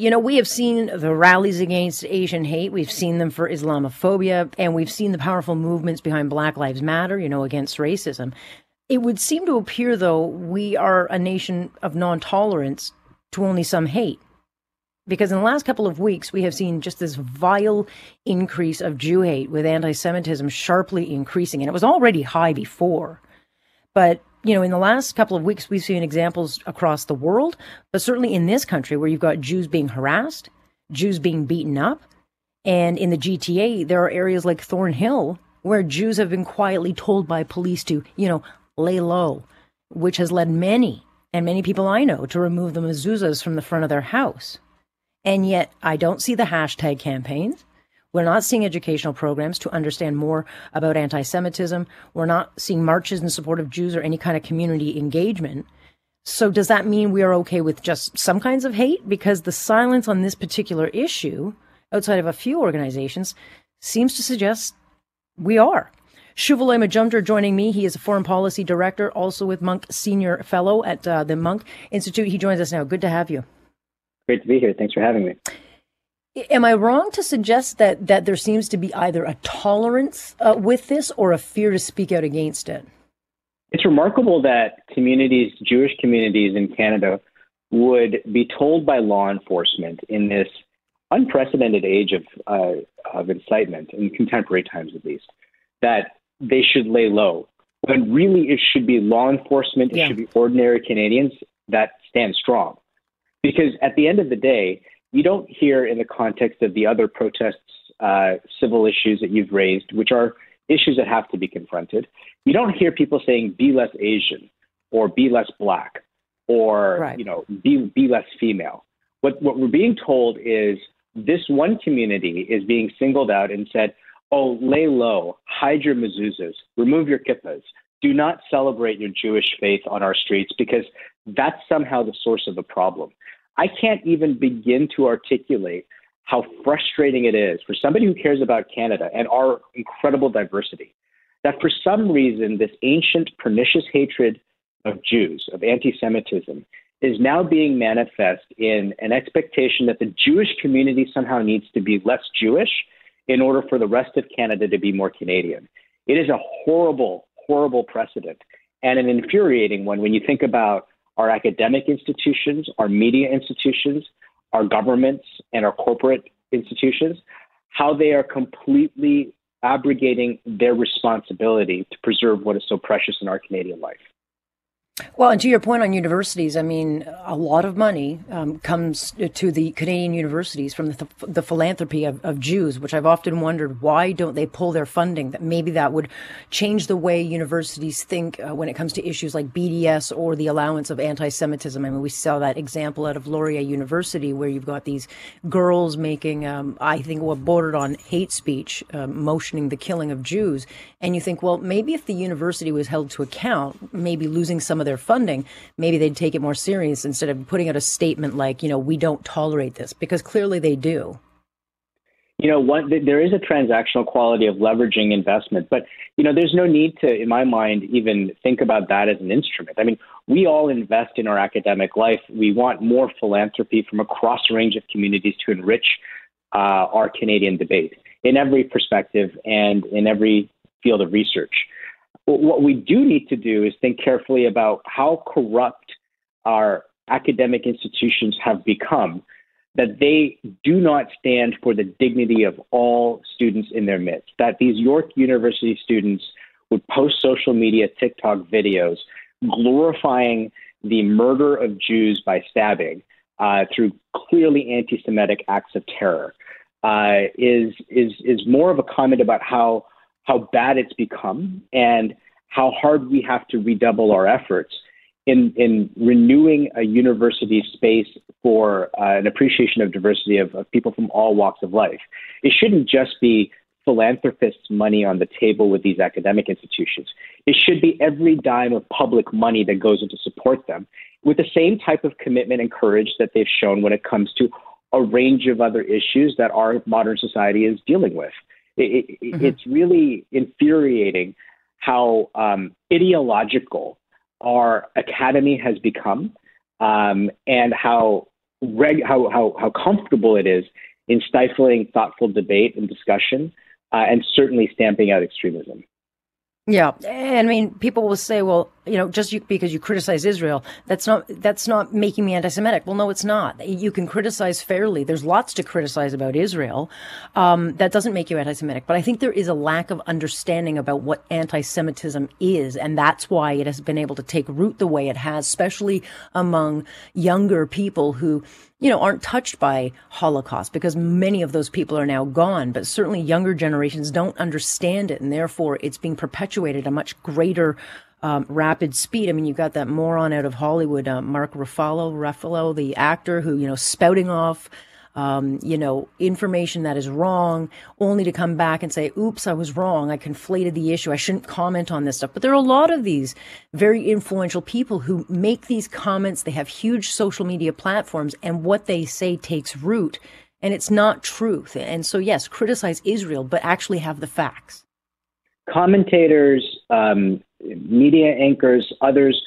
You know, we have seen the rallies against Asian hate. We've seen them for Islamophobia, and we've seen the powerful movements behind Black Lives Matter, you know, against racism. It would seem to appear, though, we are a nation of non tolerance to only some hate. Because in the last couple of weeks, we have seen just this vile increase of Jew hate with anti Semitism sharply increasing. And it was already high before. But, you know, in the last couple of weeks, we've seen examples across the world, but certainly in this country where you've got Jews being harassed, Jews being beaten up. And in the GTA, there are areas like Thornhill where Jews have been quietly told by police to, you know, lay low, which has led many and many people I know to remove the mezuzahs from the front of their house. And yet, I don't see the hashtag campaigns. We're not seeing educational programs to understand more about anti Semitism. We're not seeing marches in support of Jews or any kind of community engagement. So, does that mean we are okay with just some kinds of hate? Because the silence on this particular issue, outside of a few organizations, seems to suggest we are. Shuvaloy Majumdar joining me. He is a foreign policy director, also with Munk Senior Fellow at uh, the Munk Institute. He joins us now. Good to have you. Great to be here. Thanks for having me. Am I wrong to suggest that that there seems to be either a tolerance uh, with this or a fear to speak out against it? It's remarkable that communities, Jewish communities in Canada, would be told by law enforcement in this unprecedented age of uh, of incitement in contemporary times, at least, that they should lay low. When really it should be law enforcement, it yeah. should be ordinary Canadians that stand strong. Because at the end of the day, you don't hear in the context of the other protests, uh, civil issues that you've raised, which are issues that have to be confronted. You don't hear people saying be less Asian or be less black or right. you know be be less female. What what we're being told is this one community is being singled out and said, "Oh, lay low, hide your mezuzahs, remove your kippas, do not celebrate your Jewish faith on our streets because that's somehow the source of the problem." I can't even begin to articulate how frustrating it is for somebody who cares about Canada and our incredible diversity that for some reason this ancient pernicious hatred of Jews, of anti Semitism, is now being manifest in an expectation that the Jewish community somehow needs to be less Jewish in order for the rest of Canada to be more Canadian. It is a horrible, horrible precedent and an infuriating one when you think about our academic institutions, our media institutions, our governments, and our corporate institutions, how they are completely abrogating their responsibility to preserve what is so precious in our Canadian life. Well, and to your point on universities, I mean, a lot of money um, comes to the Canadian universities from the, the philanthropy of, of, Jews, which I've often wondered why don't they pull their funding? That maybe that would change the way universities think uh, when it comes to issues like BDS or the allowance of anti-Semitism. I mean, we saw that example out of Laurier University, where you've got these girls making, um, I think, what bordered on hate speech, uh, motioning the killing of Jews, and you think, well, maybe if the university was held to account, maybe losing some of of their funding, maybe they'd take it more serious instead of putting out a statement like, you know, we don't tolerate this, because clearly they do. You know, one, there is a transactional quality of leveraging investment, but you know, there's no need to, in my mind, even think about that as an instrument. I mean, we all invest in our academic life. We want more philanthropy from across a range of communities to enrich uh, our Canadian debate in every perspective and in every field of research. What we do need to do is think carefully about how corrupt our academic institutions have become, that they do not stand for the dignity of all students in their midst, that these York University students would post social media TikTok videos glorifying the murder of Jews by stabbing uh, through clearly anti Semitic acts of terror. Uh, is is is more of a comment about how how bad it's become and how hard we have to redouble our efforts in, in renewing a university space for uh, an appreciation of diversity of, of people from all walks of life. It shouldn't just be philanthropists' money on the table with these academic institutions. It should be every dime of public money that goes in to support them with the same type of commitment and courage that they've shown when it comes to a range of other issues that our modern society is dealing with. It, it, mm-hmm. It's really infuriating how um, ideological our academy has become um, and how reg- how, how, how comfortable it is in stifling thoughtful debate and discussion, uh, and certainly stamping out extremism. Yeah, and I mean, people will say, "Well, you know, just because you criticize Israel, that's not that's not making me anti-Semitic." Well, no, it's not. You can criticize fairly. There's lots to criticize about Israel. Um, that doesn't make you anti-Semitic, but I think there is a lack of understanding about what anti-Semitism is, and that's why it has been able to take root the way it has, especially among younger people who you know, aren't touched by Holocaust because many of those people are now gone, but certainly younger generations don't understand it. And therefore it's being perpetuated a much greater um, rapid speed. I mean, you've got that moron out of Hollywood, uh, Mark Ruffalo, Ruffalo, the actor who, you know, spouting off um, you know, information that is wrong, only to come back and say, oops, I was wrong. I conflated the issue. I shouldn't comment on this stuff. But there are a lot of these very influential people who make these comments. They have huge social media platforms, and what they say takes root, and it's not truth. And so, yes, criticize Israel, but actually have the facts. Commentators, um, media anchors, others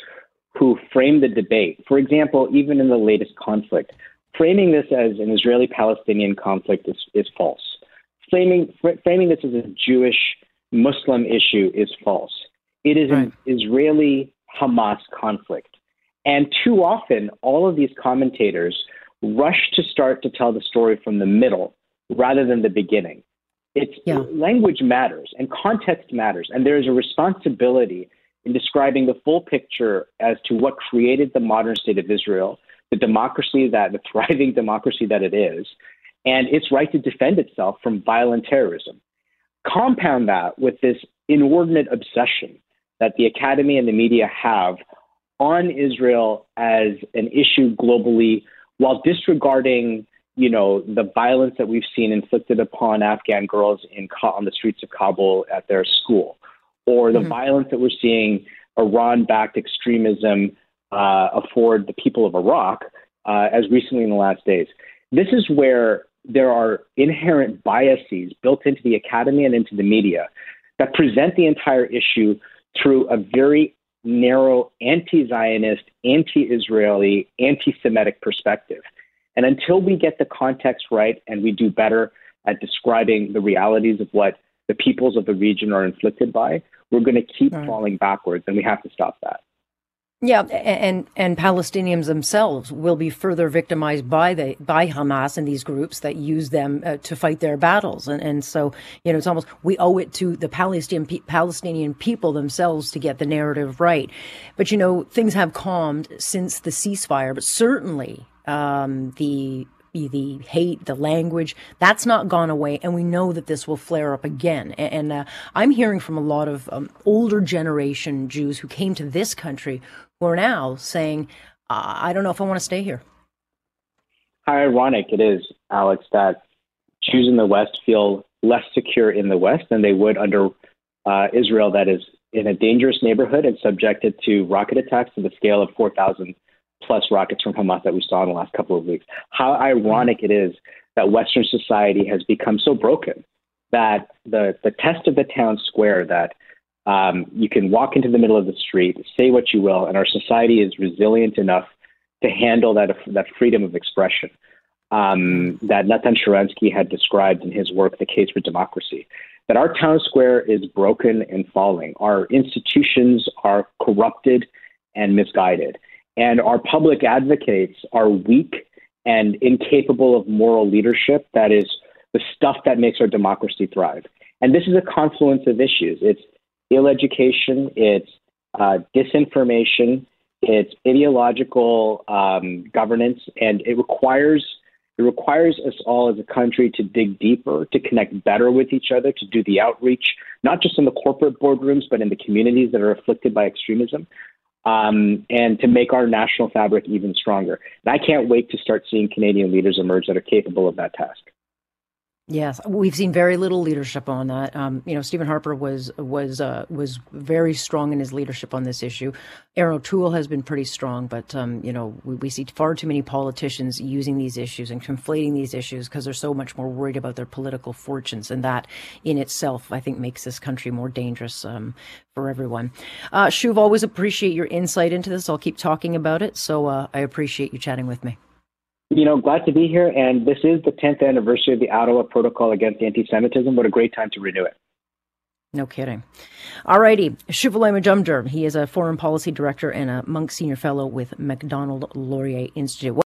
who frame the debate. For example, even in the latest conflict, framing this as an Israeli Palestinian conflict is, is false. Framing, fr- framing this as a Jewish Muslim issue is false. It is right. an Israeli Hamas conflict. And too often, all of these commentators rush to start to tell the story from the middle rather than the beginning. It's yeah. language matters and context matters, and there is a responsibility in describing the full picture as to what created the modern state of Israel the democracy that the thriving democracy that it is, and its right to defend itself from violent terrorism. Compound that with this inordinate obsession that the academy and the media have on Israel as an issue globally, while disregarding, you know, the violence that we've seen inflicted upon Afghan girls in on the streets of Kabul at their school, or the mm-hmm. violence that we're seeing Iran-backed extremism uh, afford the people of Iraq uh, as recently in the last days. This is where there are inherent biases built into the academy and into the media that present the entire issue through a very narrow anti Zionist, anti Israeli, anti Semitic perspective. And until we get the context right and we do better at describing the realities of what the peoples of the region are inflicted by, we're going to keep right. falling backwards, and we have to stop that. Yeah, and and Palestinians themselves will be further victimized by the by Hamas and these groups that use them uh, to fight their battles, and and so you know it's almost we owe it to the Palestinian Palestinian people themselves to get the narrative right. But you know things have calmed since the ceasefire, but certainly um, the the hate, the language, that's not gone away. And we know that this will flare up again. And, uh, I'm hearing from a lot of um, older generation Jews who came to this country who are now saying, I don't know if I want to stay here. How ironic it is, Alex, that Jews in the West feel less secure in the West than they would under uh, Israel, that is in a dangerous neighborhood and subjected to rocket attacks to the scale of 4,000 plus rockets from Hamas that we saw in the last couple of weeks. How ironic it is that Western society has become so broken that the, the test of the town square that um, you can walk into the middle of the street, say what you will, and our society is resilient enough to handle that, that freedom of expression um, that Natan Sharansky had described in his work, The Case for Democracy. That our town square is broken and falling. Our institutions are corrupted and misguided and our public advocates are weak and incapable of moral leadership that is the stuff that makes our democracy thrive. And this is a confluence of issues. It's ill education, it's uh, disinformation, it's ideological um, governance, and it requires it requires us all as a country to dig deeper, to connect better with each other, to do the outreach, not just in the corporate boardrooms, but in the communities that are afflicted by extremism um, and to make our national fabric even stronger. And I can't wait to start seeing Canadian leaders emerge that are capable of that task. Yes, we've seen very little leadership on that. Um, you know, Stephen Harper was was uh, was very strong in his leadership on this issue. Erin O'Toole has been pretty strong, but um, you know, we, we, see far too many politicians using these issues and conflating these issues because they're so much more worried about their political fortunes, and that in itself, I think, makes this country more dangerous um, for everyone. Uh, Shuv, always appreciate your insight into this. I'll keep talking about it, so uh, I appreciate you chatting with me. You know, glad to be here. And this is the 10th anniversary of the Ottawa Protocol Against Anti Semitism. What a great time to renew it. No kidding. All righty. Shuvaloy Majumdar. He is a foreign policy director and a Munk Senior Fellow with Macdonald Laurier Institute.